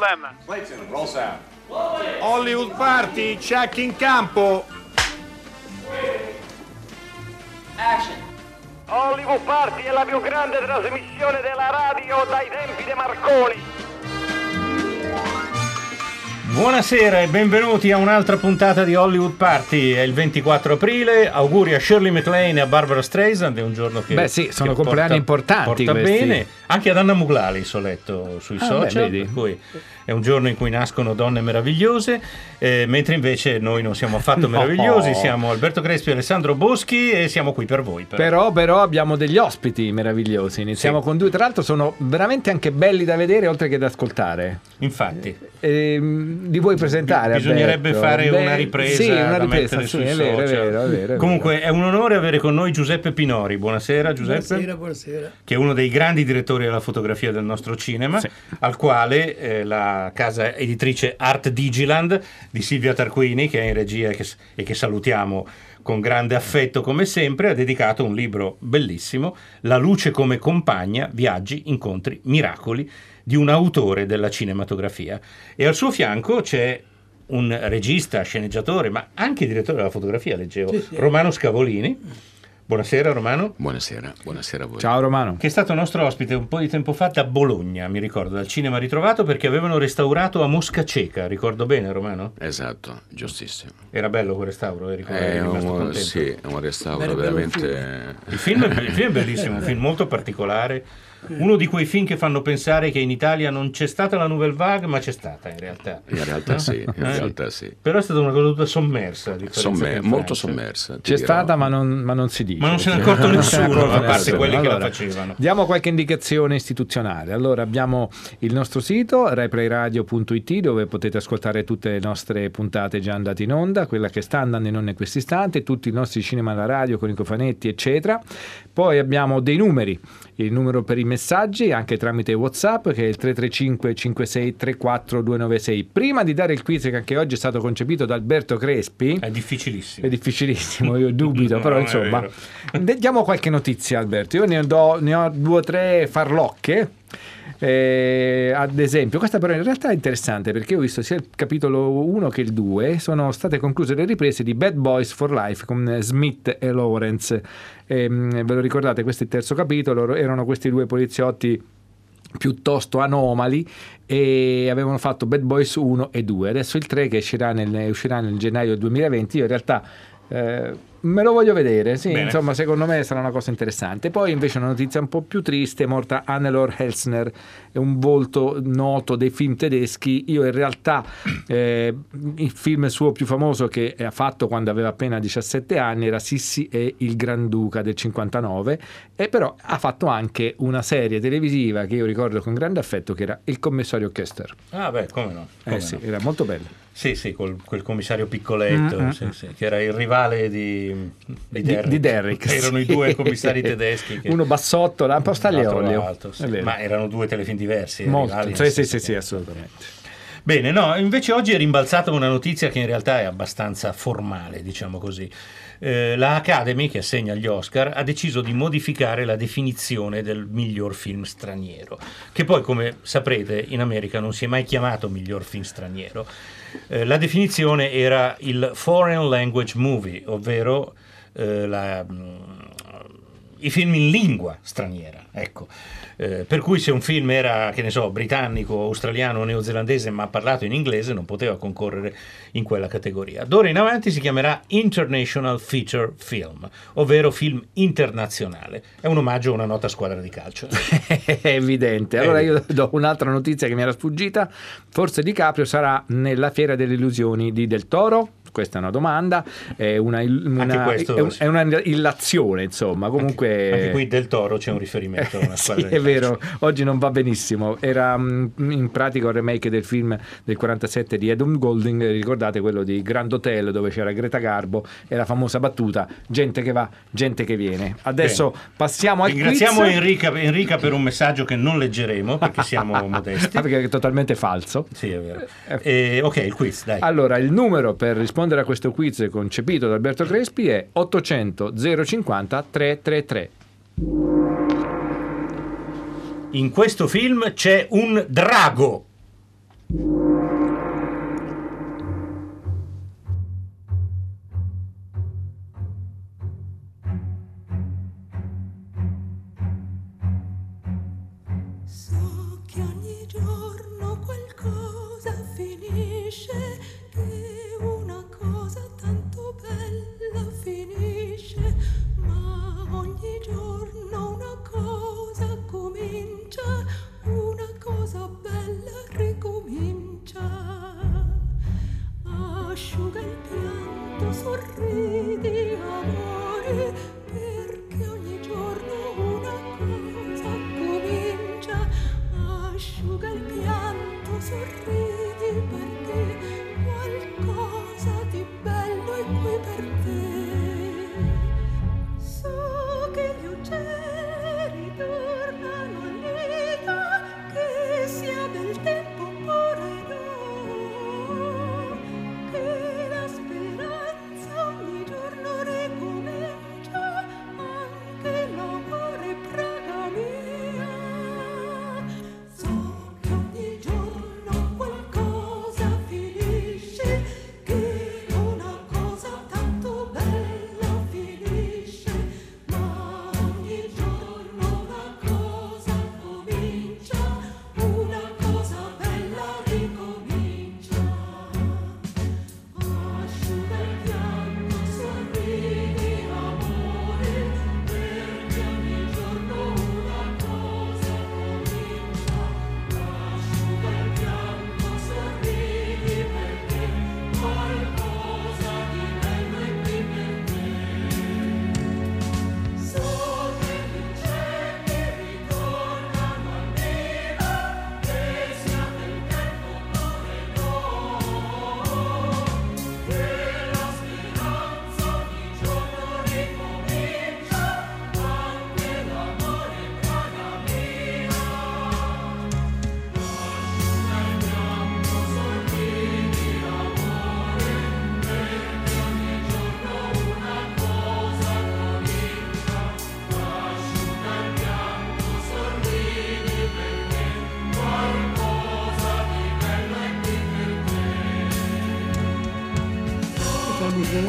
No problem. Clayton, roll sound. Hollywood Party, check in campo. Hollywood Party è la più grande trasmissione della radio dai tempi di Marconi. Buonasera e benvenuti a un'altra puntata di Hollywood Party. È il 24 aprile. Auguri a Shirley MacLaine e a Barbara Streisand. È un giorno che. Beh, sì, sono compleanni importanti Porta questi. bene. Anche ad Anna Muglali, so letto sui Ah, social. beh, cui è un giorno in cui nascono donne meravigliose. eh, mentre invece noi non siamo affatto No. meravigliosi. Siamo Alberto Crespi e Alessandro Boschi e siamo qui per voi. però. Però, però abbiamo degli ospiti meravigliosi. Iniziamo Sì. con due, tra l'altro sono veramente anche belli da vedere oltre che da ascoltare. Infatti. Ehm, li vuoi presentare? Bisognerebbe Alberto? fare Beh, una ripresa Sì, una ripresa, sì, è vero, è vero, è vero, è Comunque è un onore avere con noi Giuseppe Pinori. Buonasera Giuseppe. Buonasera, buonasera. che è uno dei grandi direttori della fotografia del nostro cinema, Sì. al quale eh, la casa editrice Art Digiland di Silvia Tarquini, che è in regia e che, e che salutiamo con grande affetto come sempre, ha dedicato un libro bellissimo, La luce come compagna, viaggi, incontri, miracoli, di un autore della cinematografia. E al suo fianco c'è un regista, sceneggiatore, ma anche direttore della fotografia, leggevo, Sì, sì. Romano Scavolini. Buonasera Romano Buonasera, buonasera a voi. Ciao Romano. che è stato nostro ospite un po' di tempo fa da Bologna, mi ricordo, dal cinema ritrovato perché avevano restaurato a Mosca Cieca, ricordo bene Romano? Esatto, giustissimo. Era bello quel restauro, eri, eri È rimasto un, contento? sì, è un restauro Bello, bello il veramente... Il film, è, il film è bellissimo, un film molto particolare, uno di quei film che fanno pensare che in Italia non c'è stata la Nouvelle Vague, ma c'è stata in realtà. In realtà sì, in Eh? realtà sì. Però è stata una cosa tutta sommersa. a differenza Somme- che in molto sommersa. C'è dirò. stata ma non, ma non si dice. Ma non se ne è accorto nessuno, a parte quelli che la Allora, facevano. Diamo qualche indicazione istituzionale. Allora abbiamo il nostro sito replayradio.it dove potete ascoltare tutte le nostre puntate già andate in onda, quella che sta andando in onda in questo istante, tutti i nostri cinema alla radio con i cofanetti eccetera. Poi abbiamo dei numeri, il numero per i messaggi anche tramite Whatsapp che è il 335 56 34 296. Prima di dare il quiz che anche oggi è stato concepito da Alberto Crespi, È difficilissimo. è difficilissimo, io dubito, No, però insomma. Diamo qualche notizia Alberto, io ne ho, ne ho due o tre farlocche. Eh, ad esempio, questa però in realtà è interessante perché ho visto sia il capitolo 1 che il 2 sono state concluse le riprese di Bad Boys for Life con eh, Smith e Lawrence. Ehm, ve lo ricordate, questo è il terzo capitolo, erano questi due poliziotti piuttosto anomali e avevano fatto Bad Boys 1 e 2 adesso il 3 che uscirà nel, uscirà nel gennaio del 2020 io in realtà eh, me lo voglio vedere sì, Bene. insomma secondo me sarà una cosa interessante poi invece una notizia un po' più triste è morta Hannelore Helsner è un volto noto dei film tedeschi io in realtà eh, il film suo più famoso che ha fatto quando aveva appena 17 anni era Sissi e il Granduca del 59 e però ha fatto anche una serie televisiva che io ricordo con grande affetto che era Il commissario Kester. Ah beh, come no? Eh come sì, no. era molto bello. Sì, sì, col, quel commissario piccoletto, Mm, mm, sì, sì, che era il rivale di, di Derrick. Di Derrick, Erano sì. i due commissari tedeschi. Che, Uno bassotto, un po' staglio l'altro olio. l'altro, sì. Ma erano due telefilm diversi. eh, Molto. rivali, Sì, sì, sì, sì, assolutamente. Bene, no, invece oggi è rimbalzata una notizia che in realtà è abbastanza formale, diciamo così. Eh, la Academy, che assegna gli Oscar, ha deciso di modificare la definizione del miglior film straniero, che poi, come saprete, in America non si è mai chiamato miglior film straniero. Eh, la definizione era il Foreign Language Movie, ovvero eh, la, mm, i film in lingua straniera. Ecco. Eh, per cui se un film era, che ne so, britannico, australiano o neozelandese ma parlato in inglese non poteva concorrere in quella categoria. D'ora in avanti si chiamerà International Feature Film, ovvero film internazionale. È un omaggio a una nota squadra di calcio. È evidente. Allora io do un'altra notizia che mi era sfuggita. Forse DiCaprio sarà nella Fiera delle Illusioni di Del Toro? Questa è una domanda, è una, una- questo- è un- è una illazione, insomma. Comunque, Anche qui del Toro c'è un riferimento a una sì, squadra è vero, oggi non va benissimo. Era mm, in pratica un remake del film del 47 di Adam Golding, ricordate quello di Grand Hotel dove c'era Greta Garbo e la famosa battuta gente che va, gente che viene. Adesso Bene. passiamo al Ringraziamo quiz. Enrica, Enrica per un messaggio che non leggeremo perché siamo modesti. Ah, perché è totalmente falso. Sì, è vero. Eh, ok, il quiz, dai. Allora, il numero per rispondere a questo quiz concepito da Alberto Crespi è 800 050 333. In questo film c'è un drago. Bella ricomincia. Asciuga il pianto, sorridi amore,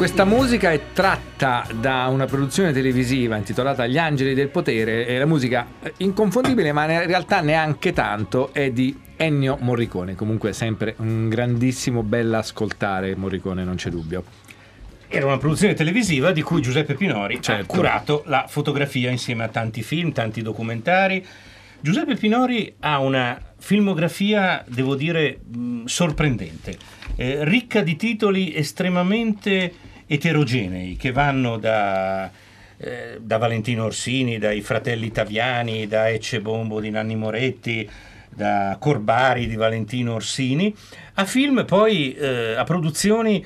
Questa musica è tratta da una produzione televisiva intitolata Gli Angeli del Potere e la musica eh, inconfondibile, ma in realtà neanche tanto, è di Ennio Morricone. Comunque sempre un grandissimo bell'ascoltare Morricone, non c'è dubbio. Era una produzione televisiva di cui Giuseppe Pinori ha Certo. curato la fotografia insieme a tanti film, tanti documentari. Giuseppe Pinori ha una filmografia, devo dire, mh, sorprendente, eh, ricca di titoli estremamente eterogenei che vanno da, eh, da Valentino Orsini, dai fratelli Taviani, da Ecce Bombo di Nanni Moretti, da Corbari di Valentino Orsini, a film poi, eh, a produzioni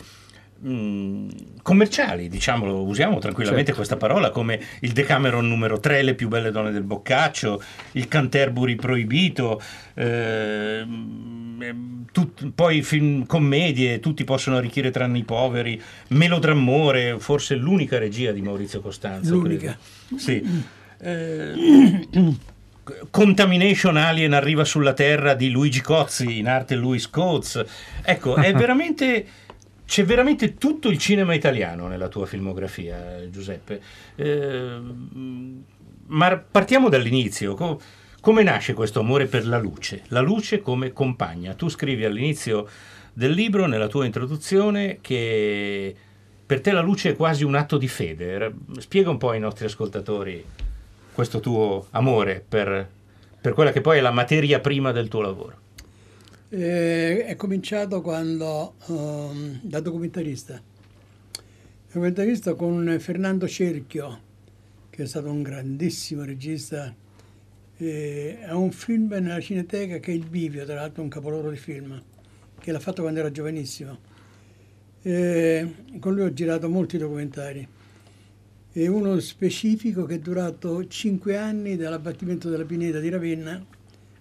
mh, commerciali, diciamolo, usiamo tranquillamente Certo. questa parola, come il Decameron numero 3, Le più belle donne del Boccaccio, il Canterbury proibito, ehm, tut- poi film commedie, tutti possono arricchire tranne i poveri, Melodrammore, forse l'unica regia di Maurizio Costanzo. L'unica. credo. Sì. Eh, Contamination Alien arriva sulla Terra di Luigi Cozzi, in arte Louis Coates. Ecco, è veramente c'è veramente tutto il cinema italiano nella tua filmografia, Giuseppe. Eh, ma partiamo dall'inizio. Co- come nasce questo amore per la luce? La luce come compagna. Tu scrivi all'inizio del libro, nella tua introduzione, che per te la luce è quasi un atto di fede. Spiega un po' ai nostri ascoltatori questo tuo amore per, per quella che poi è la materia prima del tuo lavoro. Eh, è cominciato quando, ehm, da documentarista. Documentarista con Fernando Cerchio, che è stato un grandissimo regista. Eh, ha un film nella Cineteca che è Il Bivio, tra l'altro un capolavoro di film, che l'ha fatto quando era giovanissimo. Eh, con lui ho girato molti documentari. E uno specifico che è durato cinque anni dall'abbattimento della pineta di Ravenna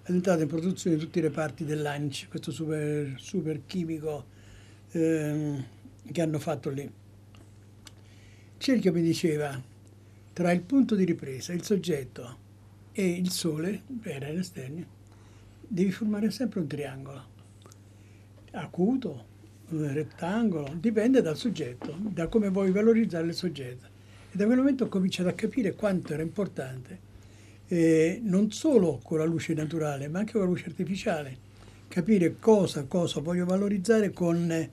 è entrato in produzione tutti i reparti dell'ANCI, questo super, super chimico ehm, che hanno fatto lì. Cerchio mi diceva, tra il punto di ripresa, il soggetto e il sole, era l'esterno, devi formare sempre un triangolo, acuto, un rettangolo, dipende dal soggetto, da come vuoi valorizzare il soggetto. E da quel momento ho cominciato a capire quanto era importante eh, non solo con la luce naturale, ma anche con la luce artificiale. Capire cosa, cosa voglio valorizzare con,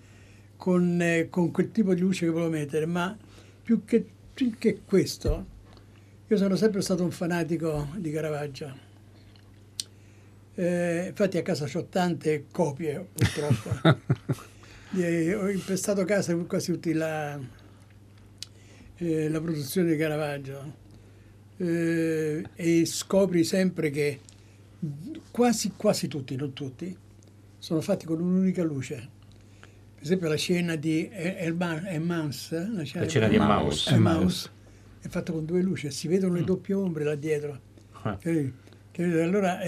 con, eh, con quel tipo di luce che voglio mettere, ma più che, più che questo, io sono sempre stato un fanatico di Caravaggio. Eh, infatti a casa ho tante copie, purtroppo. Eh, ho impestato casa con quasi tutti la, eh, la produzione di Caravaggio Eh, e scopri sempre che quasi, quasi tutti, non tutti, sono fatti con un'unica luce. Per esempio la scena di Herman, Hermans, la La cena di Emmaus. È fatta con due luci, si vedono le doppie ombre là dietro. Capito? Allora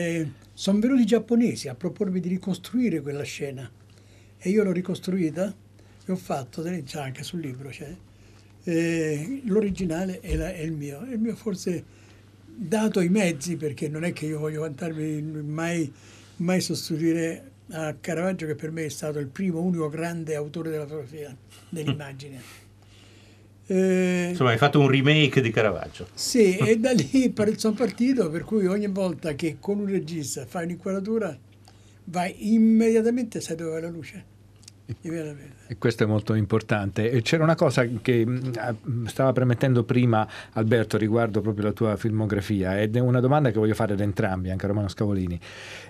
sono venuti i giapponesi a propormi di ricostruire quella scena e io l'ho ricostruita e ho fatto, c'è anche sul libro, c'è, eh, l'originale è, la- è il mio. Il mio forse dato i mezzi, perché non è che io voglio vantarmi mai, mai sostituire a Caravaggio che per me è stato il primo, unico grande autore della fotografia, dell'immagine. Eh, Insomma, hai fatto un remake di Caravaggio. sì, e da lì par- sono partito, per cui ogni volta che con un regista fai un'inquadratura, vai immediatamente, sai dove va la luce. E questo è molto importante. E c'era una cosa che ah, mh, stava premettendo prima Alberto riguardo proprio la tua filmografia ed è una domanda che voglio fare ad entrambi, anche a Romano Scavolini.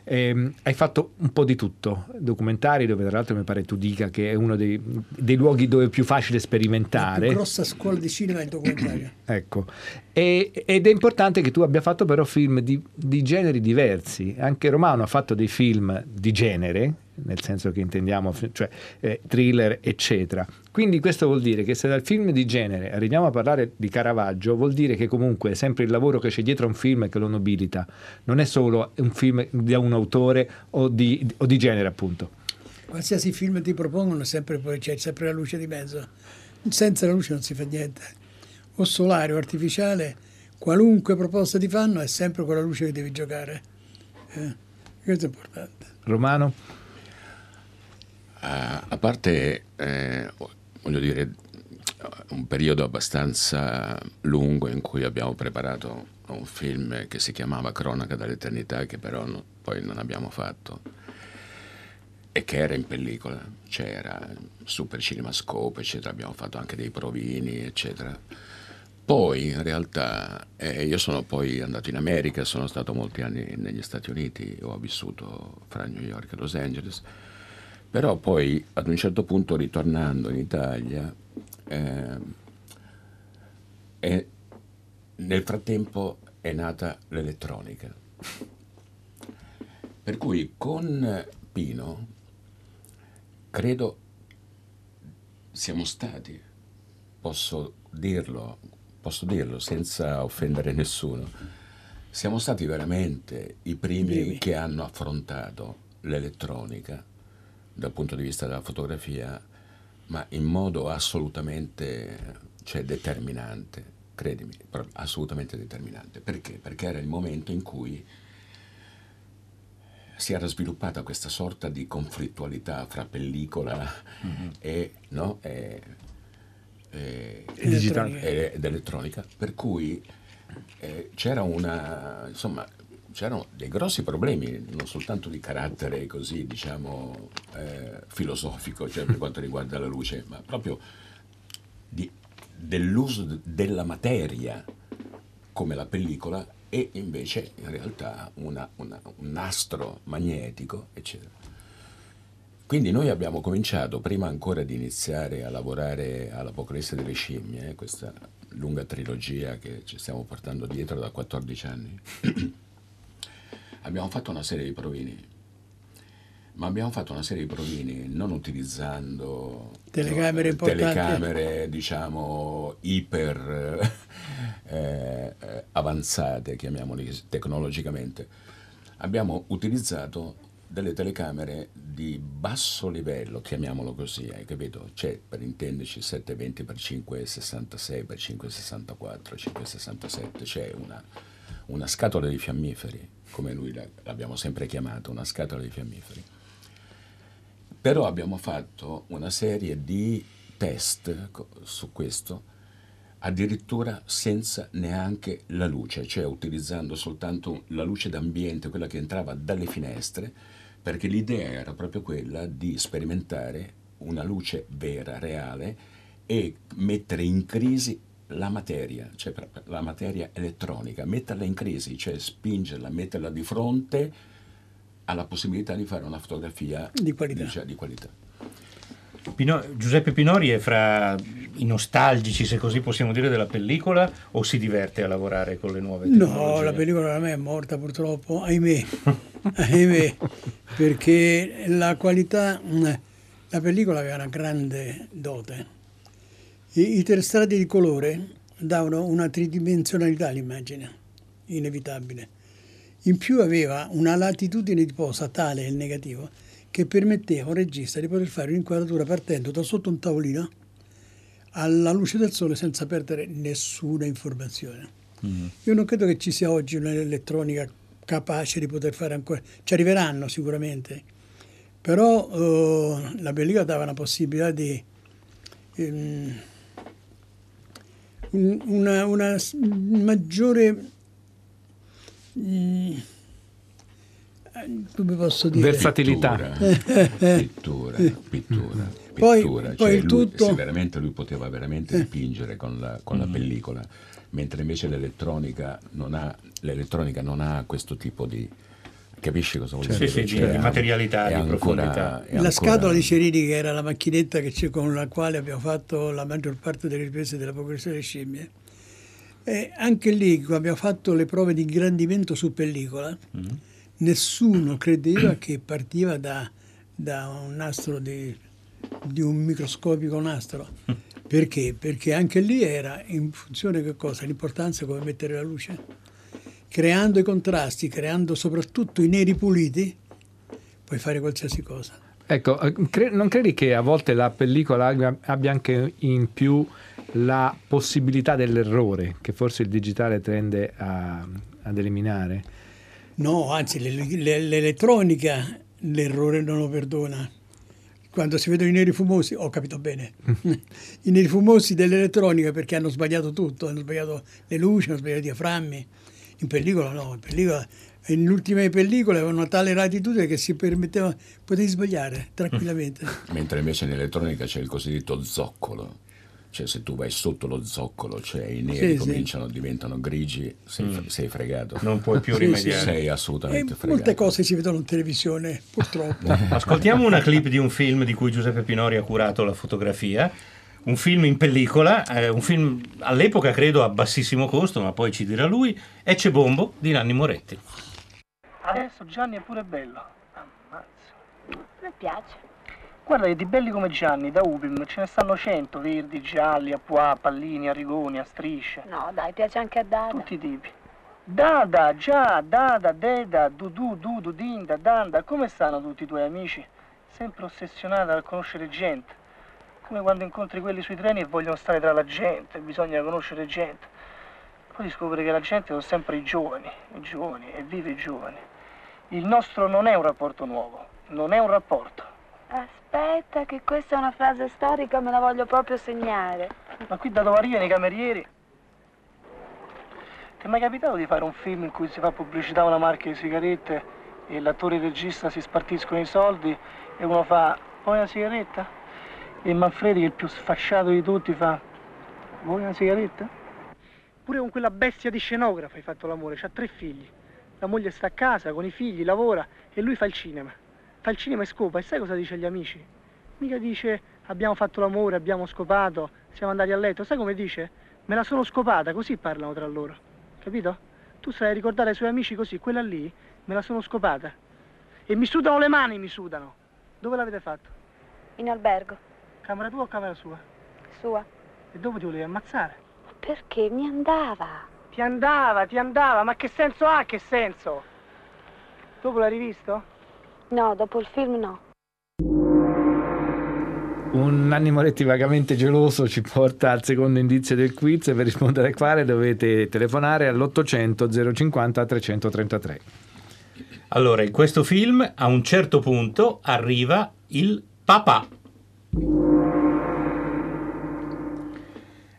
Ehm, hai fatto un po' di tutto, documentari dove tra l'altro mi pare tu dica che è uno dei, dei luoghi dove è più facile La sperimentare. più grossa scuola di cinema è il documentario. Ecco, E- ed è importante che tu abbia fatto però film di, di generi diversi. Anche Romano ha fatto dei film di genere, nel senso che intendiamo, cioè eh, thriller, eccetera. Quindi questo vuol dire che se dal film di genere arriviamo a parlare di Caravaggio, vuol dire che comunque è sempre il lavoro che c'è dietro a un film che lo nobilita. Non è solo un film da un autore o di, o di genere, appunto. Qualsiasi film ti propongono, sempre poi c'è sempre la luce di mezzo. Senza la luce non si fa niente. O solare o artificiale, qualunque proposta ti fanno è sempre con la luce che devi giocare. Eh, Questo è importante. Romano? A, a parte, eh, voglio dire, un periodo abbastanza lungo in cui abbiamo preparato un film che si chiamava Cronaca dall'eternità, che però no- poi non abbiamo fatto, e che era in pellicola, c'era Super Cinemascope, eccetera, abbiamo fatto anche dei provini, eccetera. Poi in realtà eh, io sono poi andato in America, sono stato molti anni negli Stati Uniti, ho vissuto fra New York e Los Angeles, però poi ad un certo punto ritornando in Italia, ehm, e nel frattempo è nata l'elettronica. Per cui con Pino credo siamo stati, posso dirlo, posso dirlo senza offendere nessuno, siamo stati veramente i primi Primi. che hanno affrontato l'elettronica dal punto di vista della fotografia, ma in modo assolutamente cioè, determinante, credimi, proprio assolutamente determinante. Perché? Perché era il momento in cui si era sviluppata questa sorta di conflittualità fra pellicola e, no, e- e- E digitale. e- ed elettronica, per cui eh, c'era una, insomma, c'erano dei grossi problemi, non soltanto di carattere così, diciamo, eh, filosofico, cioè per quanto riguarda la luce, ma proprio di- dell'uso de- della materia come la pellicola e invece in realtà una- una- un nastro magnetico, eccetera. Quindi noi abbiamo cominciato, prima ancora di iniziare a lavorare all'Apocalisse delle scimmie, eh, questa lunga trilogia che ci stiamo portando dietro da 14 anni, abbiamo fatto una serie di provini. Ma abbiamo fatto una serie di provini non utilizzando Telecamere no, importanti. telecamere, diciamo, iper eh, eh, avanzate, chiamiamole tecnologicamente. Abbiamo utilizzato delle telecamere di basso livello, chiamiamolo così, hai capito? C'è per intenderci 720x566 x 564 567, c'è una, una scatola di fiammiferi, come lui la- l'abbiamo sempre chiamata, una scatola di fiammiferi. Però abbiamo fatto una serie di test su questo, addirittura senza neanche la luce, cioè utilizzando soltanto la luce d'ambiente, quella che entrava dalle finestre, perché l'idea era proprio quella di sperimentare una luce vera, reale, e mettere in crisi la materia, cioè la materia elettronica, metterla in crisi, cioè spingerla, metterla di fronte ha la possibilità di fare una fotografia Di qualità. dice, di qualità. Pino- Giuseppe Pinori è fra i nostalgici, se così possiamo dire, della pellicola o si diverte a lavorare con le nuove No, tecnologie? la pellicola da me è morta purtroppo, ahimè, ahimè, perché la qualità, la pellicola aveva una grande dote. I, i terstrati di colore davano una tridimensionalità all'immagine, inevitabile. In più aveva una latitudine di posa tale il negativo che permetteva a un regista di poter fare un'inquadratura partendo da sotto un tavolino alla luce del sole senza perdere nessuna informazione. Io non credo che ci sia oggi un'elettronica capace di poter fare ancora, ci arriveranno sicuramente, però eh, la pellicola dava una possibilità di ehm, un- una, una maggiore mm, eh, come posso dire? Versatilità. Pittura, pittura, pittura, Poi- pittura. poi Cioè, il lui- tutto- se veramente lui poteva veramente dipingere con la, con la pellicola, mentre invece l'elettronica non ha, l'elettronica non ha questo tipo di... Capisci cosa Sì, dire? sì, di- Cioè, di materialità, è di ancora- profondità. è La ancora- scatola di Cerini, che era la macchinetta che c'è- con la quale abbiamo fatto la maggior parte delle riprese della progressione delle scimmie, e anche lì, quando abbiamo fatto le prove di ingrandimento su pellicola, nessuno credeva che partiva da, da un nastro di, di un microscopico nastro. Perché? Perché anche lì era in funzione che cosa? L'importanza come mettere la luce. Creando i contrasti, creando soprattutto i neri puliti, puoi fare qualsiasi cosa. Ecco, eh, cre- non credi che a volte la pellicola abbia, anche in più la possibilità dell'errore, che forse il digitale tende a- ad eliminare? No, anzi, le- le- l'elettronica l'errore non lo perdona. Quando si vedono i neri fumosi, ho capito bene, i neri fumosi dell'elettronica perché hanno sbagliato tutto, hanno sbagliato le luci, hanno sbagliato i diaframmi. In pellicola no, in pellicola, in ultime pellicole avevano una tale latitudine che si permetteva, potevi sbagliare tranquillamente. Mentre invece in elettronica c'è il cosiddetto zoccolo. Cioè se tu vai sotto lo zoccolo, cioè i neri Sì, sì. cominciano, diventano grigi, sei, Mm. sei fregato. Non puoi più Sì, sì. rimediare. Sei E assolutamente fregato. molte cose si vedono in televisione, purtroppo. Ascoltiamo una clip di un film di cui Giuseppe Pinori ha curato la fotografia. Un film in pellicola, eh, un film all'epoca credo a bassissimo costo, ma poi ci dirà lui. Ecce Bombo di Nanni Moretti. Adesso Gianni è pure bello. Ammazza. Mi piace. Guarda che di belli come Gianni, da Upim, ce ne stanno cento, verdi, gialli, a pois, pallini, a rigoni, a strisce. No, dai, piace anche a Dada. Tutti i tipi. Dada, già, Dada, Deda, Dudu, Dudu, Dinda, Danda, come stanno tutti i tuoi amici? Sempre ossessionata dal conoscere gente. Come quando incontri quelli sui treni e vogliono stare tra la gente, bisogna conoscere gente. Poi scopri che la gente sono sempre i giovani, i giovani, e vive i giovani. Il nostro non è un rapporto nuovo, non è un rapporto. Aspetta, che questa è una frase storica, me la voglio proprio segnare. Ma qui da dove arrivano i camerieri? Ti è mai capitato di fare un film in cui si fa pubblicità a una marca di sigarette e l'attore e il regista si spartiscono i soldi e uno fa vuoi una sigaretta? E Manfredi, che è il più sfasciato di tutti, fa vuoi una sigaretta? Pure con quella bestia di scenografo hai fatto l'amore, c'ha tre figli. La moglie sta a casa con i figli, lavora e lui fa il cinema. Fa il cinema e scopa e sai cosa dice agli amici? Mica dice abbiamo fatto l'amore, abbiamo scopato, siamo andati a letto. Sai come dice? Me la sono scopata, così parlano tra loro. Capito? Tu sai ricordare ai suoi amici così, quella lì me la sono scopata. E mi sudano le mani, mi sudano. Dove l'avete fatto? In albergo. Camera tua o camera sua? Sua. E dove ti volevi ammazzare? Perché mi andava. Ti andava, ti andava, ma che senso ha? Che senso? Dopo l'hai rivisto? No, dopo il film no. Un Nanni Moretti vagamente geloso ci porta al secondo indizio del quiz per rispondere al quale dovete telefonare all'800 050 333. Allora, in questo film a un certo punto arriva il papà.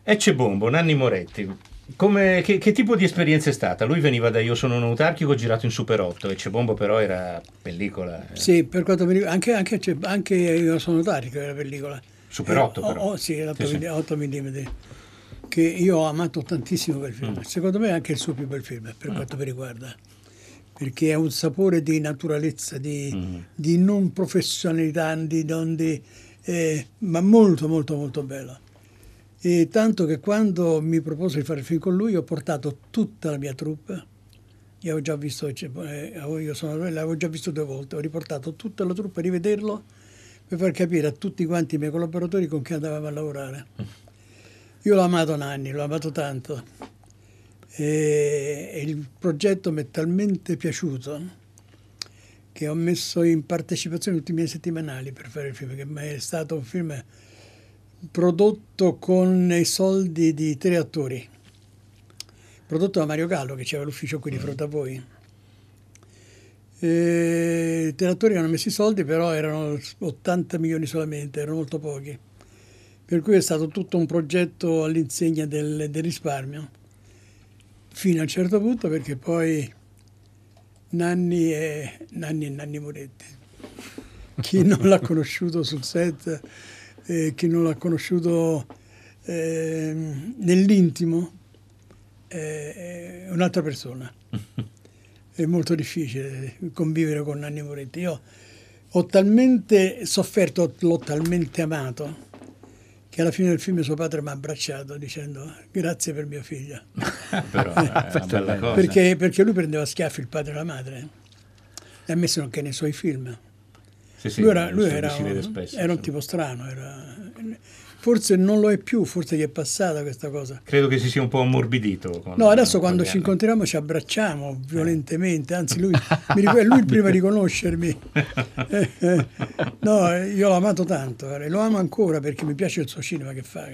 Ecce Bombo, Nanni Moretti. Come- che, che tipo di esperienza è stata? Lui veniva da Io sono un autarchico girato in Super 8, Ecce Bombo però era pellicola. eh. Sì, per quanto mi riguarda, anche, anche, anche io sono tarico la pellicola. Super 8 Eh, però. oh, oh, sì, 8, Sì, sì. mm, che io ho amato tantissimo quel Mm. film. Secondo me è anche il suo più bel film, per quanto mi riguarda. perché ha un sapore di naturalezza, di, Mm. di non professionalità, di, non di, eh, ma molto molto molto bello. E tanto che quando mi propose di fare il film con lui ho portato tutta la mia troupe, io avevo già visto, cioè, eh, io sono, l'avevo già visto due volte, ho riportato tutta la troupe a rivederlo per far capire a tutti quanti i miei collaboratori con chi andavamo a lavorare. Io l'ho amato Nanni, l'ho amato tanto. E, e il progetto mi è talmente piaciuto che ho messo in partecipazione tutti i miei settimanali per fare il film, che è stato un film prodotto con i soldi di tre attori, prodotto da Mario Gallo che c'era l'ufficio qui di fronte a voi. E tre attori hanno messo i soldi, però erano 80 milioni solamente, erano molto pochi. Per cui è stato tutto un progetto all'insegna del, del risparmio, fino a un certo punto perché poi Nanni e Nanni, e Nanni Moretti. Chi non l'ha conosciuto sul set, eh, chi non l'ha conosciuto eh, nell'intimo, eh, è un'altra persona. È molto difficile convivere con Nanni Moretti. Io ho talmente sofferto, l'ho talmente amato, che alla fine del film suo padre mi ha abbracciato dicendo grazie per mio figlio. Però è una bella cosa. Perché, perché lui prendeva a schiaffi il padre e la madre. E ha messo anche nei suoi film. Sì, sì, lui era, lui era spesso, era un tipo strano. era- forse non lo è più, forse gli è passata questa cosa. Credo che si sia un po' ammorbidito. No, adesso quando ci anni. incontriamo ci abbracciamo violentemente, anzi lui, mi ricordo- lui il primo a riconoscermi. Eh, eh. No, io l'ho amato tanto e lo amo ancora perché mi piace il suo cinema che fa.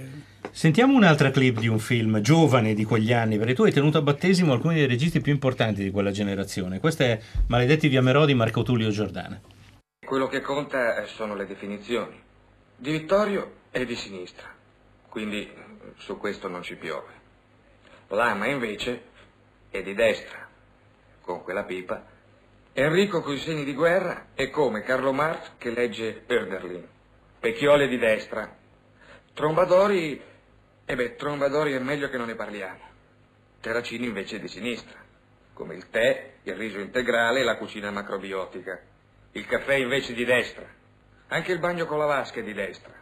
Sentiamo un'altra clip di un film giovane di quegli anni, perché tu hai tenuto a battesimo alcuni dei registi più importanti di quella generazione. Questo è Maledetti Viamerò di Marco Tullio Giordana. Quello che conta eh, sono le definizioni. Di Vittorio e di sinistra. Quindi eh, su questo non ci piove. Lama invece è di destra, con quella pipa. Enrico coi segni di guerra è come Carlo Marx che legge Oerderlin. Pecchioli è di destra. Trombadori, e beh, Trombadori è meglio che non ne parliamo. Terracini invece è di sinistra, come il tè, il riso integrale e la cucina macrobiotica. Il caffè invece di destra. Anche il bagno con la vasca è di destra.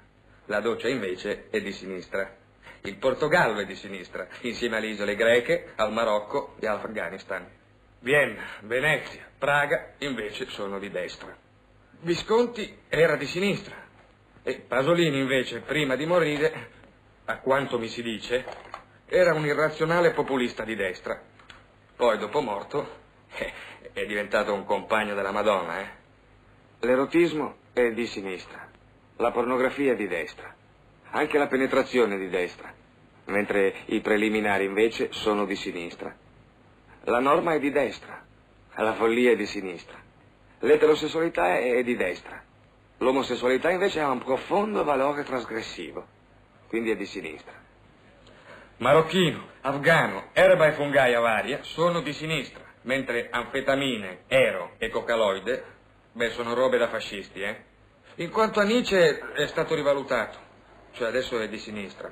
La doccia invece è di sinistra. Il Portogallo è di sinistra, insieme alle isole greche, al Marocco e all'Afghanistan. Vienna, Venezia, Praga invece sono di destra. Visconti era di sinistra. E Pasolini invece, prima di morire, a quanto mi si dice, era un irrazionale populista di destra. Poi, dopo morto, è diventato un compagno della Madonna, eh. L'erotismo è di sinistra, la pornografia è di destra, anche la penetrazione è di destra, mentre i preliminari invece sono di sinistra. La norma è di destra, la follia è di sinistra, l'eterosessualità è di destra, l'omosessualità invece ha un profondo valore trasgressivo, quindi è di sinistra. Marocchino, afgano, erba e fungaia varia sono di sinistra, mentre anfetamine, ero e cocaloide, beh, sono robe da fascisti, eh? In quanto a Nietzsche è stato rivalutato, cioè adesso è di sinistra.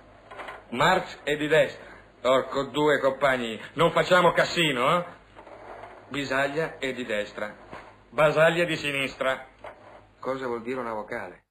Marx è di destra. Orco, due compagni, non facciamo cassino, eh? Bisaglia è di destra. Basaglia di sinistra. Cosa vuol dire una vocale?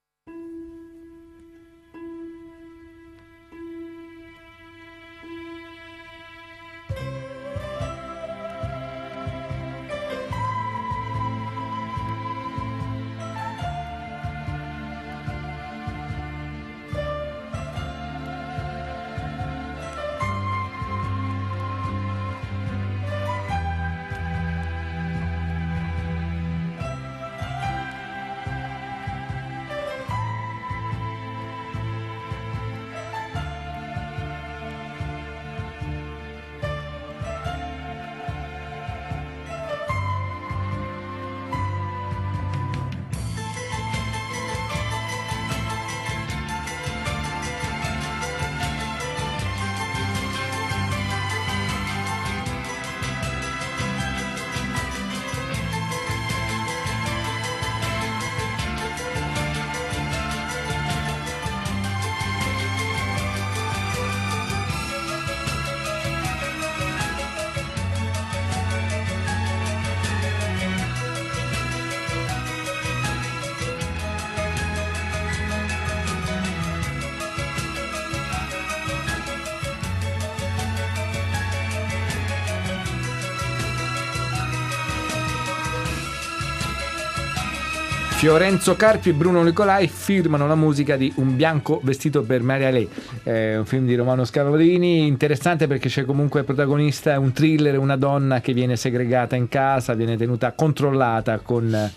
Fiorenzo Carpi e Bruno Nicolai firmano la musica di Un bianco vestito per Maria Lei, è un film di Romano Scavolini, interessante perché c'è comunque protagonista un thriller, una donna che viene segregata in casa, viene tenuta controllata con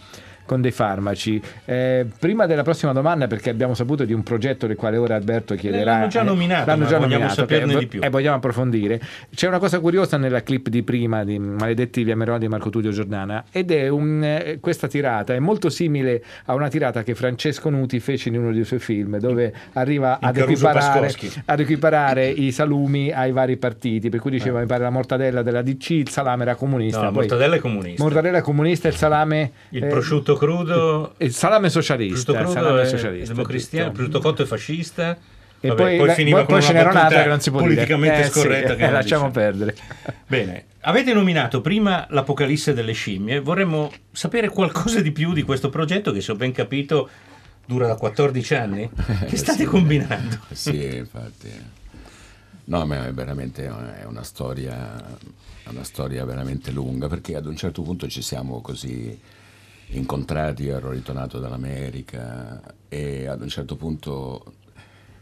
con dei farmaci. Eh, prima della prossima domanda, perché abbiamo saputo di un progetto del quale ora Alberto chiederà. L'hanno già eh, nominato, l'hanno già vogliamo nominato, saperne ok, di più. E vogliamo approfondire. C'è una cosa curiosa nella clip di prima di Maledetti via Merodi e Marco Tullio Giordana, ed è un, eh, questa tirata è molto simile a una tirata che Francesco Nuti fece in uno dei suoi film, dove arriva ad equiparare, ad equiparare i salumi ai vari partiti. Per cui diceva: mi pare la mortadella della DC, il salame era comunista. No, la poi- mortadella è comunista. Mortadella comunista, il salame. Il eh, prosciutto crudo, il salame socialista. prosciutto il crudo salame è socialista, democristiano, il prosciutto cotto è fascista. E Vabbè, poi, poi, la- finiva poi- ce una n'era un'altra che non si può dire. politicamente Eh, sì, scorretta. che eh, lasciamo diciamo. perdere. Bene, avete nominato prima l'Apocalisse delle scimmie. Vorremmo sapere qualcosa di più di questo progetto che, se ho ben capito, dura da 14 anni. Che state Sì. combinando? Sì, infatti. No, ma è veramente è una storia, è una storia veramente lunga perché ad un certo punto ci siamo così incontrati, ero ritornato dall'America e ad un certo punto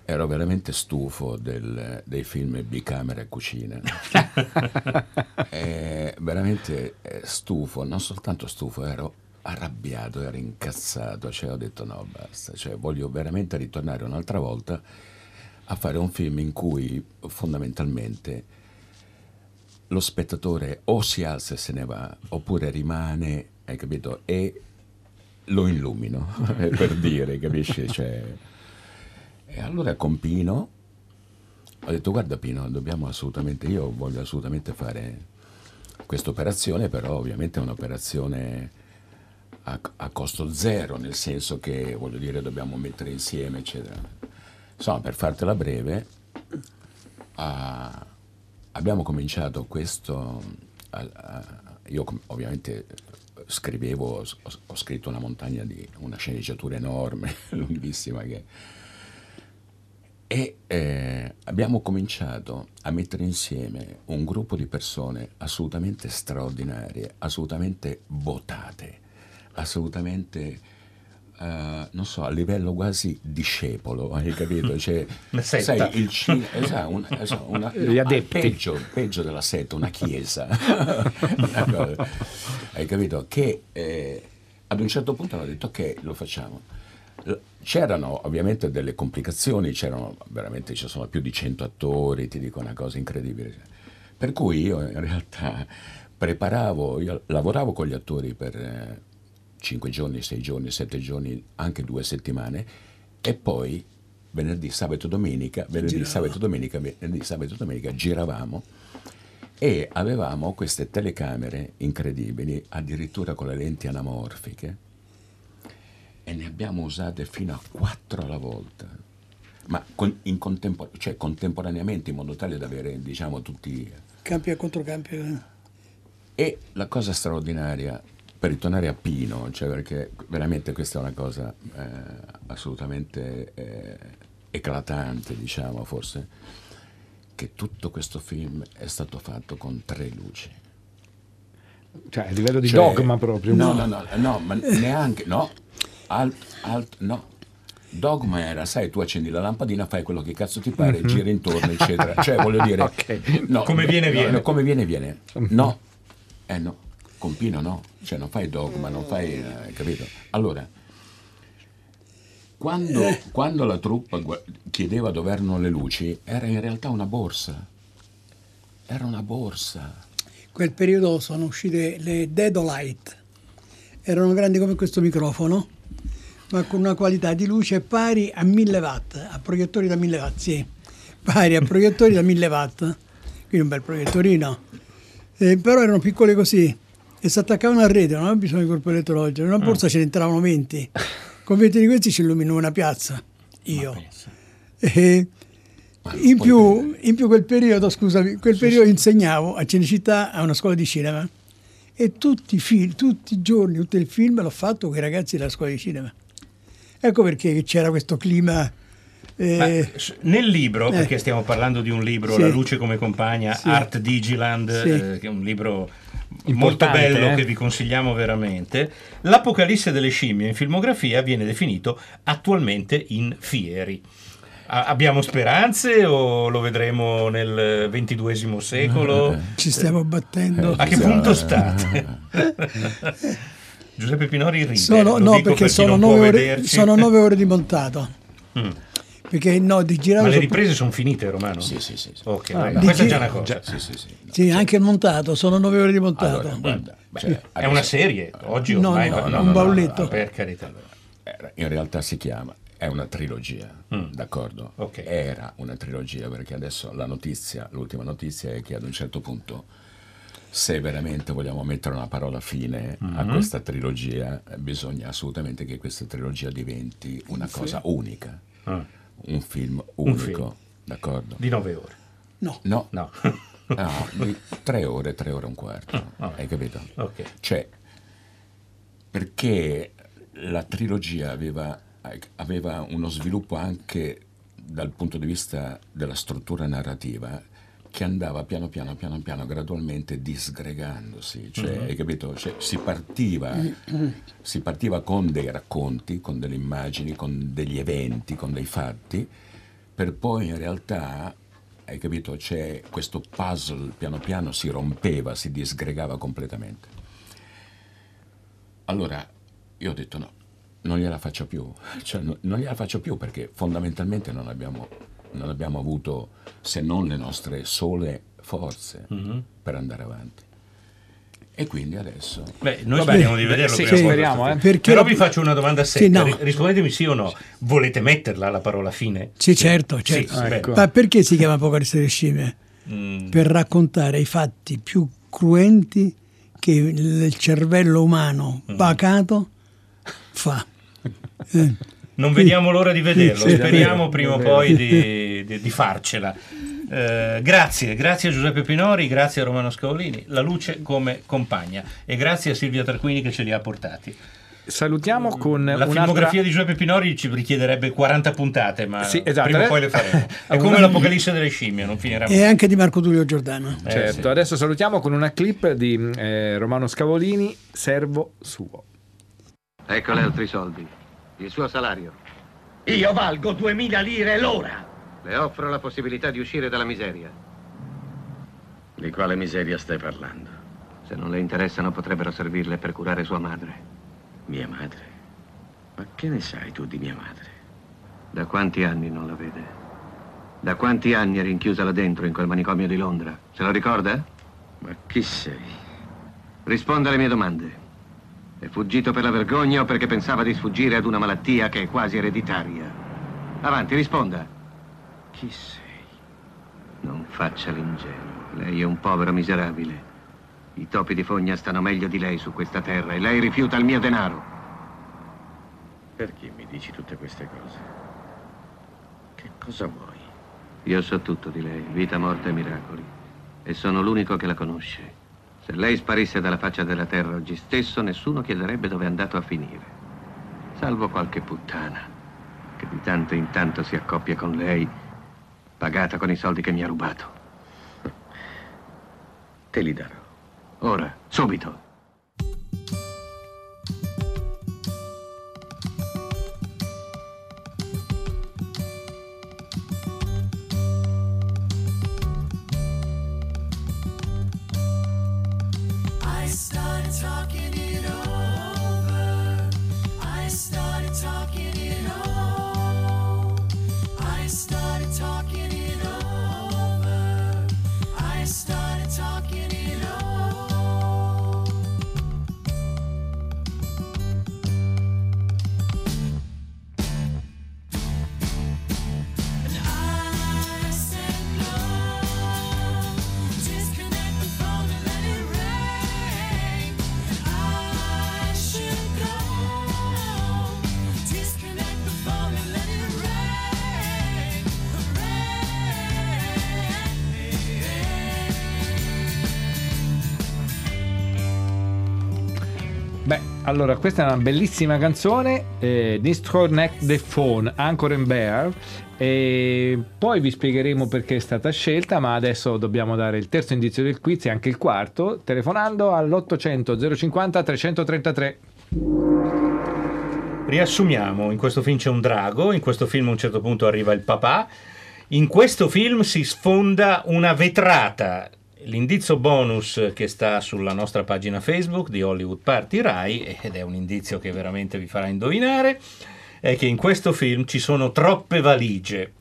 ero veramente stufo del- dei film bicamera e cucina. Eh, veramente eh, stufo, non soltanto stufo, ero arrabbiato, ero incazzato, cioè ho detto no, basta, cioè, voglio veramente ritornare un'altra volta a fare un film in cui fondamentalmente lo spettatore o si alza e se ne va, oppure rimane, hai capito, e lo illumino, per dire, capisci? Cioè, e allora con Pino ho detto guarda Pino, dobbiamo assolutamente, io voglio assolutamente fare questa operazione, però ovviamente è un'operazione a, a costo zero, nel senso che voglio dire dobbiamo mettere insieme, eccetera. Insomma, per fartela breve, ah, abbiamo cominciato questo, a- a- io ovviamente scrivevo, ho, scritto una montagna di una sceneggiatura enorme, lunghissima che e eh, abbiamo cominciato a mettere insieme un gruppo di persone assolutamente straordinarie, assolutamente votate, assolutamente, eh, non so, a livello quasi discepolo, hai capito? Cioè, sai, il cinema, esatto, una, esatto, una- Gli no, adepti. Peggio, peggio della setta, una chiesa. Una hai capito? Che eh, ad un certo punto hanno detto ok, lo facciamo. C'erano ovviamente delle complicazioni, c'erano veramente, ci sono più di 100 attori, ti dico una cosa incredibile. Per cui io in realtà preparavo, io lavoravo con gli attori per 5 giorni, 6 giorni, 7 giorni, anche due settimane e poi venerdì, sabato, domenica, venerdì, Girava. sabato, domenica, venerdì, sabato, domenica giravamo e avevamo queste telecamere incredibili, addirittura con le lenti anamorfiche e ne abbiamo usate fino a quattro alla volta, ma con- in contempor- cioè contemporaneamente in modo tale da avere diciamo tutti... Campi e controcampi. eh. E la cosa straordinaria, per ritornare a Pino, cioè perché veramente questa è una cosa eh, assolutamente eh, eclatante, diciamo forse, che tutto questo film è stato fatto con tre luci. Cioè, a livello di Cioè, dogma proprio. No, no, no, no, ma neanche, no, alt, alt, no. Dogma era, sai, tu accendi la lampadina, fai quello che cazzo ti pare, Mhm. gira intorno, eccetera. Cioè, voglio dire, Ok. no, Come viene, viene. no, come viene, viene. No, eh no, con Pino no, cioè non fai dogma, non fai, eh, capito? Allora, quando, quando la truppa chiedeva dove erano le luci, era in realtà una borsa. Era una borsa. quel periodo sono uscite le Dedolite. Erano grandi come questo microfono, ma con una qualità di luce pari a 1000 watt, a proiettori da 1000 watt, sì, pari a proiettori da 1000 watt. Quindi un bel proiettorino. Eh, però erano piccole così e si attaccavano a rete, non aveva bisogno di corpo elettrologico. In una borsa ce ne entravano 20. Con 20 di questi ci illuminò una piazza. Io. E in più, in più quel periodo, scusami, quel periodo insegnavo a Cinecittà a una scuola di cinema e tutti i, film, tutti i giorni, tutto il film l'ho fatto con i ragazzi della scuola di cinema. Ecco perché c'era questo clima. eh, nel libro, eh. perché stiamo parlando di un libro, Sì. La luce come compagna, Sì. Art Digiland, Sì. eh, che è un libro molto bello eh? che vi consigliamo veramente. L'Apocalisse delle scimmie in filmografia viene definito attualmente in fieri. A- abbiamo speranze o lo vedremo nel XXII secolo? Ci stiamo battendo. A che punto state? Giuseppe Pinori ride. Sono, no, perché per sono nove, ore, sono nove ore di montato. Mm. Perché no, di girare Ma le riprese sono finite, Romano? Sì, sì, sì. sì. Ok, Ah, no. questa è Di già una cosa. Già, sì, sì, sì. No. Sì, anche il montato, sono nove ore di montato. Allora, guarda, beh, Sì. È una serie, oggi No, ormai... no, va- un bauletto. per carità. In realtà si chiama, è una trilogia, Mm. d'accordo? Ok. Era una trilogia perché adesso la notizia, l'ultima notizia è che ad un certo punto, se veramente vogliamo mettere una parola fine a Mhm. questa trilogia, bisogna assolutamente che questa trilogia diventi una cosa unica, Ah, un film Un unico, film. d'accordo? di nove ore. No, No, No. no, di tre ore, tre ore e un quarto, Ah, hai capito? ok. Cioè, perché la trilogia aveva, aveva uno sviluppo anche dal punto di vista della struttura narrativa che andava piano piano, piano piano, gradualmente disgregandosi, cioè, hai capito? Cioè, si, partiva, si partiva con dei racconti, con delle immagini, con degli eventi, con dei fatti, per poi in realtà, hai capito, c'è questo puzzle piano piano si rompeva, si disgregava completamente. Allora io ho detto no, non gliela faccio più, cioè, no- non gliela faccio più perché fondamentalmente non abbiamo, non abbiamo avuto se non le nostre sole forze Mhm. per andare avanti. E quindi adesso... Beh, noi Vabbè, speriamo di vederlo. sì, poi speriamo, eh. Perché Però vi faccio una domanda Sì, secca. no. Ri- Rispondetemi sì o no. Volete metterla la parola fine? Sì, certo, certo. Sì, Ecco. Ma perché si chiama Apocalisse delle scimmie? Mm, Per raccontare i fatti più cruenti che il cervello umano Mm. pacato fa. Eh, Non vediamo l'ora di vederlo, Sì, speriamo prima o poi di, di- di farcela. Eh, grazie, grazie a Giuseppe Pinori, grazie a Romano Scavolini, la luce come compagna e grazie a Silvia Tarquini che ce li ha portati. Salutiamo con La un'altra... filmografia di Giuseppe Pinori ci richiederebbe 40 puntate, ma Sì, esatto. prima o poi le faremo. È come l'Apocalisse delle scimmie, non finirà mai. E anche di Marco Tullio Giordano. Eh, Certo, sì. adesso salutiamo con una clip di eh, Romano Scavolini, Servo suo. Ecco le altri soldi. Il suo salario. Io valgo 2000 lire l'ora. Le offro la possibilità di uscire dalla miseria. Di quale miseria stai parlando? Se non le interessano potrebbero servirle per curare sua madre. Mia madre? Ma che ne sai tu di mia madre? Da quanti anni non la vede? Da quanti anni è rinchiusa là dentro in quel manicomio di Londra? Se lo ricorda? Ma chi sei? Risponda alle mie domande. È fuggito per la vergogna o perché pensava di sfuggire ad una malattia che è quasi ereditaria? Avanti, risponda. Chi sei? Non faccia l'ingenuo. Lei è un povero miserabile. I topi di fogna stanno meglio di lei su questa terra e lei rifiuta il mio denaro. Perché mi dici tutte queste cose? Che cosa vuoi? Io so tutto di lei, vita, morte e miracoli. E sono l'unico che la conosce. Se lei sparisse dalla faccia della terra oggi stesso, nessuno chiederebbe dove è andato a finire. Salvo qualche puttana, che di tanto in tanto si accoppia con lei, pagata con i soldi che mi ha rubato. Te li darò. Ora, subito. Allora, questa è una bellissima canzone, eh, Disconnect the Phone, Anchor and Bear. E poi vi spiegheremo perché è stata scelta, ma adesso dobbiamo dare il terzo indizio del quiz e anche il quarto, telefonando all'800 050 333. Riassumiamo, in questo film c'è un drago, in questo film a un certo punto arriva il papà, in questo film si sfonda una vetrata. L'indizio bonus che sta sulla nostra pagina Facebook di Hollywood Party Rai, ed è un indizio che veramente vi farà indovinare, è che in questo film ci sono troppe valigie.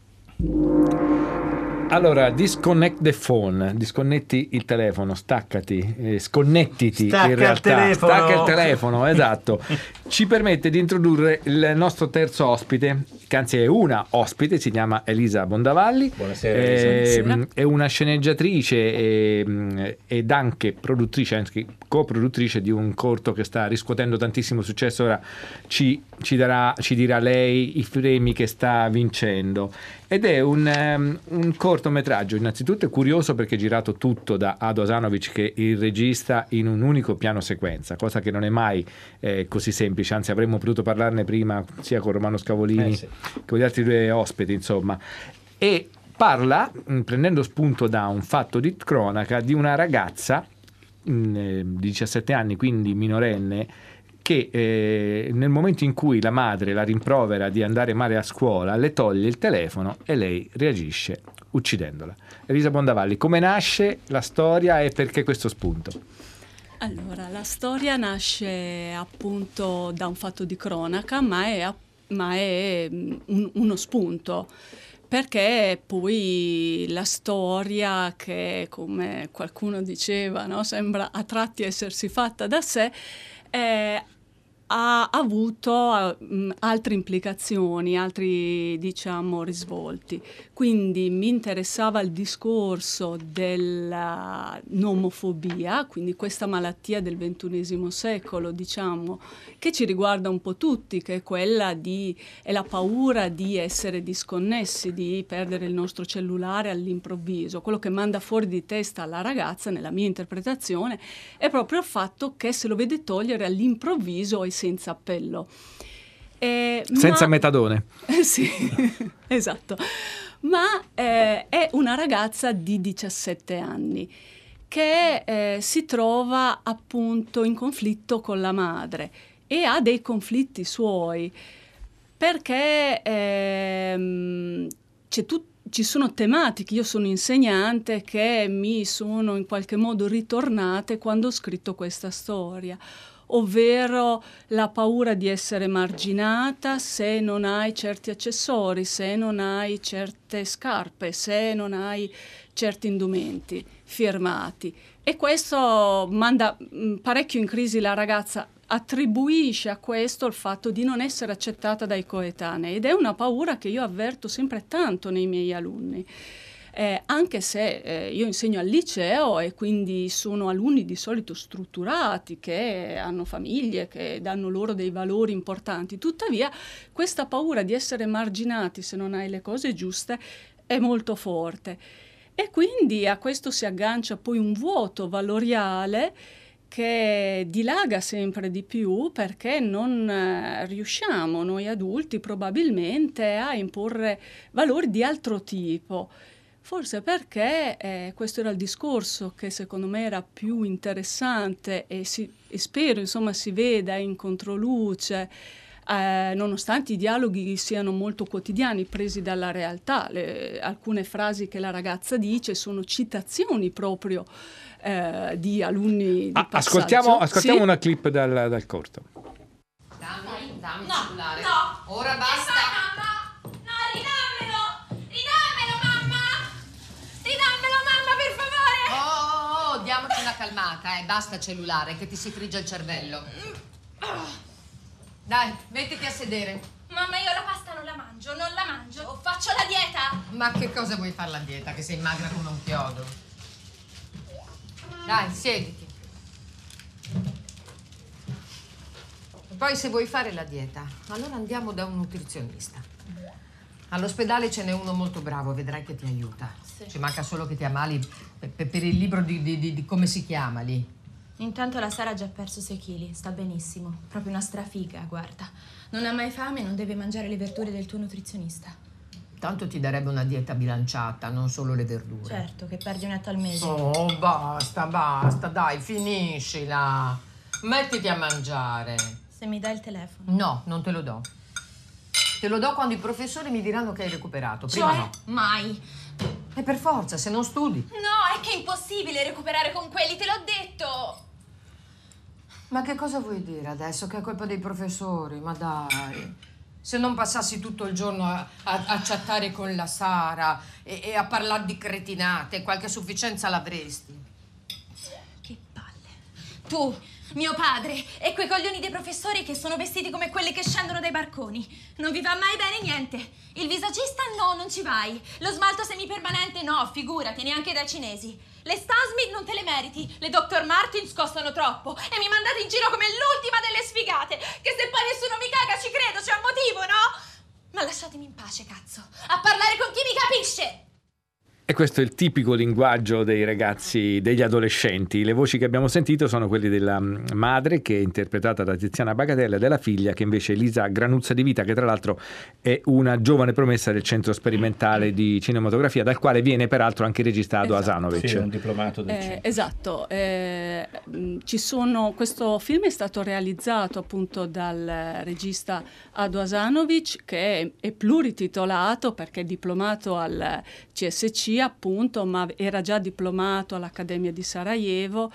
Allora, disconnect the phone, disconnetti il telefono, staccati, eh, sconnettiti Stacca in il realtà, telefono. stacca il telefono, esatto. Ci permette di introdurre il nostro terzo ospite, che anzi è una ospite, si chiama Elisa Bondavalli. Buonasera, Eh, Elisa. È una sceneggiatrice e- ed anche produttrice, anche coproduttrice di un corto che sta riscuotendo tantissimo successo. Ora ci, ci darà, ci dirà lei i premi che sta vincendo. Ed è un, ehm, un cortometraggio, innanzitutto è curioso perché è girato tutto da Ado Asanovic che è il regista in un unico piano sequenza, cosa che non è mai eh, così semplice, anzi avremmo potuto parlarne prima sia con Romano Scavolini Eh, sì. che con gli altri due ospiti, insomma. E parla, mh, prendendo spunto da un fatto di cronaca, di una ragazza mh, eh, di 17 anni, quindi minorenne, che eh, nel momento in cui la madre la rimprovera di andare male a scuola, le toglie il telefono e lei reagisce uccidendola. Elisa Bondavalli, come nasce la storia e perché questo spunto? Allora, la storia nasce appunto da un fatto di cronaca, ma è, ma è, mm, un- uno spunto. Perché poi la storia, che come qualcuno diceva, no, sembra a tratti essersi fatta da sé, eh, ha avuto eh, altre implicazioni, altri diciamo risvolti. Quindi mi interessava il discorso della nomofobia, quindi questa malattia del ventunesimo secolo, diciamo, che ci riguarda un po' tutti, che è quella di è la paura di essere disconnessi, di perdere il nostro cellulare all'improvviso. Quello che manda fuori di testa la ragazza, nella mia interpretazione, è proprio il fatto che se lo vede togliere all'improvviso e senza appello. Eh, Senza ma- metadone. eh, sì, esatto. Ma eh, è una ragazza di 17 anni che eh, si trova appunto in conflitto con la madre e ha dei conflitti suoi perché ehm, c'è tut- ci sono tematiche, io sono insegnante, che mi sono in qualche modo ritornate quando ho scritto questa storia ovvero la paura di essere marginata se non hai certi accessori, se non hai certe scarpe, se non hai certi indumenti firmati. E questo manda mh, parecchio in crisi la ragazza, attribuisce a questo il fatto di non essere accettata dai coetanei ed è una paura che io avverto sempre tanto nei miei alunni. Eh, anche se eh, io insegno al liceo e quindi sono alunni di solito strutturati che hanno famiglie, che danno loro dei valori importanti, tuttavia questa paura di essere marginati se non hai le cose giuste è molto forte. E quindi a questo si aggancia poi un vuoto valoriale che dilaga sempre di più perché non eh, riusciamo noi adulti probabilmente a imporre valori di altro tipo. Forse perché eh, questo era il discorso che secondo me era più interessante e, si- e spero insomma si veda in controluce, eh, nonostante i dialoghi siano molto quotidiani, presi dalla realtà. Le- alcune frasi che la ragazza dice sono citazioni proprio eh, di alunni di Ah, passaggio. ascoltiamo ascoltiamo Sì? una clip dal, dal corto. Dammi, dammi il cellulare. Ora basta. Ridammelo, calmata, eh. Basta cellulare, che ti si frigia il cervello. Dai, mettiti a sedere. Mamma, io la pasta non la mangio, non la mangio. Faccio la dieta. Ma che cosa vuoi fare la dieta? Che sei magra come un chiodo. Dai, siediti. Poi se vuoi fare la dieta, allora andiamo da un nutrizionista. All'ospedale ce n'è uno molto bravo, vedrai che ti aiuta. Ci manca solo che ti ammali pe- pe- per il libro di, di- di- come si chiama lì. Intanto la Sara ha già perso 6 kg, sta benissimo. Proprio una strafiga, guarda. Non ha mai fame e non deve mangiare le verdure del tuo nutrizionista. Tanto ti darebbe una dieta bilanciata, non solo le verdure. Certo, che perdi un netto al mese. Oh, basta, basta, dai, finiscila. Mettiti a mangiare. Se mi dai il telefono. No, non te lo do. Te lo do quando i professori mi diranno che hai recuperato. Prima Cioè, no. mai. E per forza, se non studi. No, è che è impossibile recuperare con quelli, te l'ho detto. Ma che cosa vuoi dire adesso? Che è colpa dei professori? Ma dai. Se non passassi tutto il giorno a, a- a chattare con la Sara e, e a parlare di cretinate, qualche sufficienza l'avresti. Tu, mio padre e quei coglioni dei professori che sono vestiti come quelli che scendono dai barconi. Non vi va mai bene niente. Il visagista no, non ci vai. Lo smalto semipermanente no, figurati, neanche dai cinesi. Le Stasmi non te le meriti. Le Dr. Martins costano troppo e mi mandate in giro come l'ultima delle sfigate. Che se poi nessuno mi caga ci credo, c'è un motivo, no? Ma lasciatemi in pace, cazzo. A parlare con chi mi capisce. E questo è il tipico linguaggio dei ragazzi, degli adolescenti. Le voci che abbiamo sentito sono quelle della mm, madre, che è interpretata da Tiziana Bagatella, e della figlia, che invece è Elisa Granuzza di Vita, che tra l'altro è una giovane promessa del centro sperimentale di cinematografia, dal quale viene peraltro anche il regista Ado Asanovic. Sì, un diplomato del Eh, cinema. esatto, eh, ci sono, questo film è stato realizzato appunto dal regista Ado Asanovic che è, è plurititolato perché è diplomato al CSC appunto, ma era già diplomato all'Accademia di Sarajevo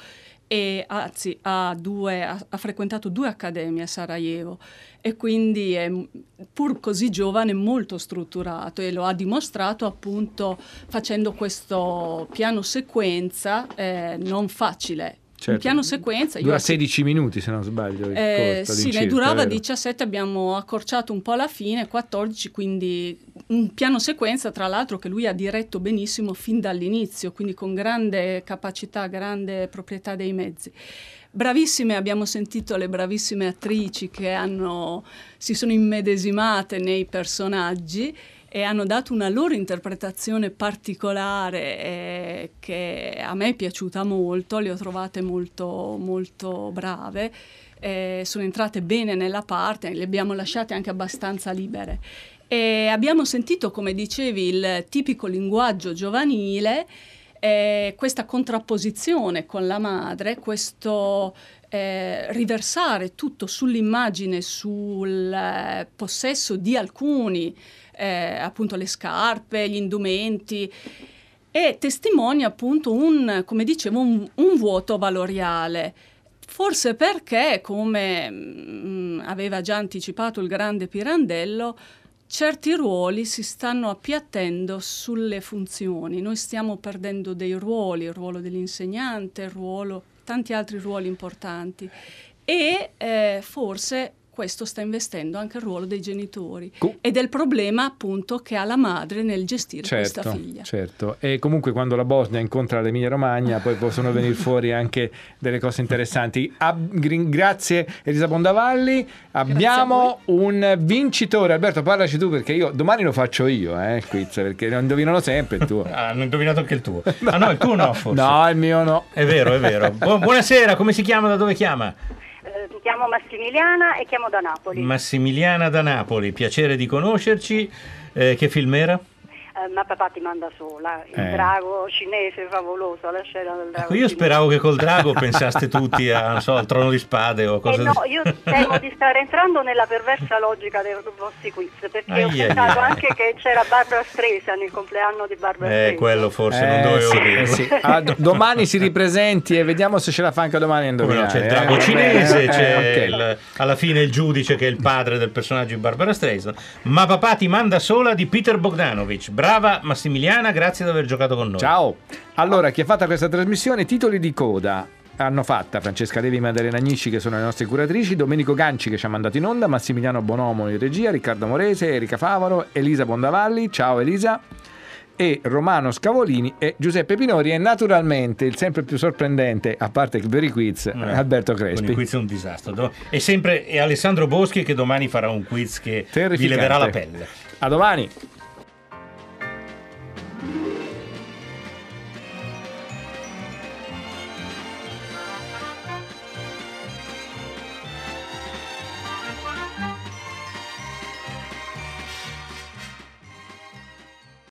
e anzi ha, due- ha- ha frequentato due accademie a Sarajevo e quindi è pur così giovane molto strutturato e lo ha dimostrato appunto facendo questo piano sequenza eh, non facile. Certo. Un piano sequenza Dura ho- 16 minuti, se non sbaglio. eh, corto, sì, ne durava vero? 17, abbiamo accorciato un po' alla fine, 14, quindi un piano sequenza tra l'altro che lui ha diretto benissimo fin dall'inizio, quindi con grande capacità, grande proprietà dei mezzi. Bravissime, abbiamo sentito le bravissime attrici che hanno, si sono immedesimate nei personaggi e hanno dato una loro interpretazione particolare eh, che a me è piaciuta molto, le ho trovate molto, molto brave, eh, sono entrate bene nella parte, le abbiamo lasciate anche abbastanza libere. E abbiamo sentito, come dicevi, il tipico linguaggio giovanile, eh, questa contrapposizione con la madre, questo eh, riversare tutto sull'immagine, sul eh, possesso di alcuni, eh, appunto le scarpe, gli indumenti, e testimonia appunto un, come dicevo, un, un vuoto valoriale. Forse perché, come mm, aveva già anticipato il grande Pirandello, certi ruoli si stanno appiattendo sulle funzioni. Noi stiamo perdendo dei ruoli, il ruolo dell'insegnante, il ruolo, tanti altri ruoli importanti. E eh, forse questo sta investendo anche il ruolo dei genitori e del problema appunto che ha la madre nel gestire questa Certo, figlia. certo. E comunque quando la Bosnia incontra l'Emilia Romagna poi possono venire fuori anche delle cose interessanti. Ab- gri- grazie Elisa Bondavalli. Abbiamo un vincitore. Alberto, parlaci tu perché io domani lo faccio io, eh, il quiz, perché lo indovinano sempre il tuo. Hanno indovinato anche il tuo. Ah no, il tuo no forse. No, il mio no. È vero, è vero. Bu- buonasera, come si chiama? Da dove chiama? Mi chiamo Massimiliana e chiamo da Napoli. Massimiliana da Napoli, piacere di conoscerci. Eh, che film era? Eh, ma papà ti manda sola, il Eh. drago cinese favoloso, la scena del drago Ecco, io cinese. speravo che col drago pensaste tutti a, non so, al trono di spade o Eh cose no, io temo di stare entrando nella perversa logica dei vostri quiz, perché Ai, ho ai, pensato ai. anché che c'era Barbara Streisand, il compleanno di Barbara Eh, Streisand. quello forse non Eh, dovevo sì, dirlo. eh, sì. Ah, do- domani si ripresenti e vediamo se ce la fa anche domani a Come no, c'è il eh. drago cinese, c'è eh, ok. il- alla fine il giudice che è il padre del personaggio di Barbara Streisand. Ma papà ti manda sola di Peter Bogdanovich. Brava Massimiliana, grazie di aver giocato con noi. Ciao. Allora, chi ha fatto questa trasmissione? Titoli di coda. Hanno fatta Francesca Levi e Maddalena Agnisci che sono le nostre curatrici, Domenico Ganci che ci ha mandato in onda, Massimiliano Bonomo in regia, Riccardo Morese, Erika Favaro, Elisa Bondavalli, ciao Elisa, e Romano Scavolini e Giuseppe Pinori e naturalmente il sempre più sorprendente, a parte per i quiz, Alberto Con il Crespi. quiz è un disastro. E sempre è Alessandro Boschi che domani farà un quiz che vi leverà la pelle. A domani. Thank you.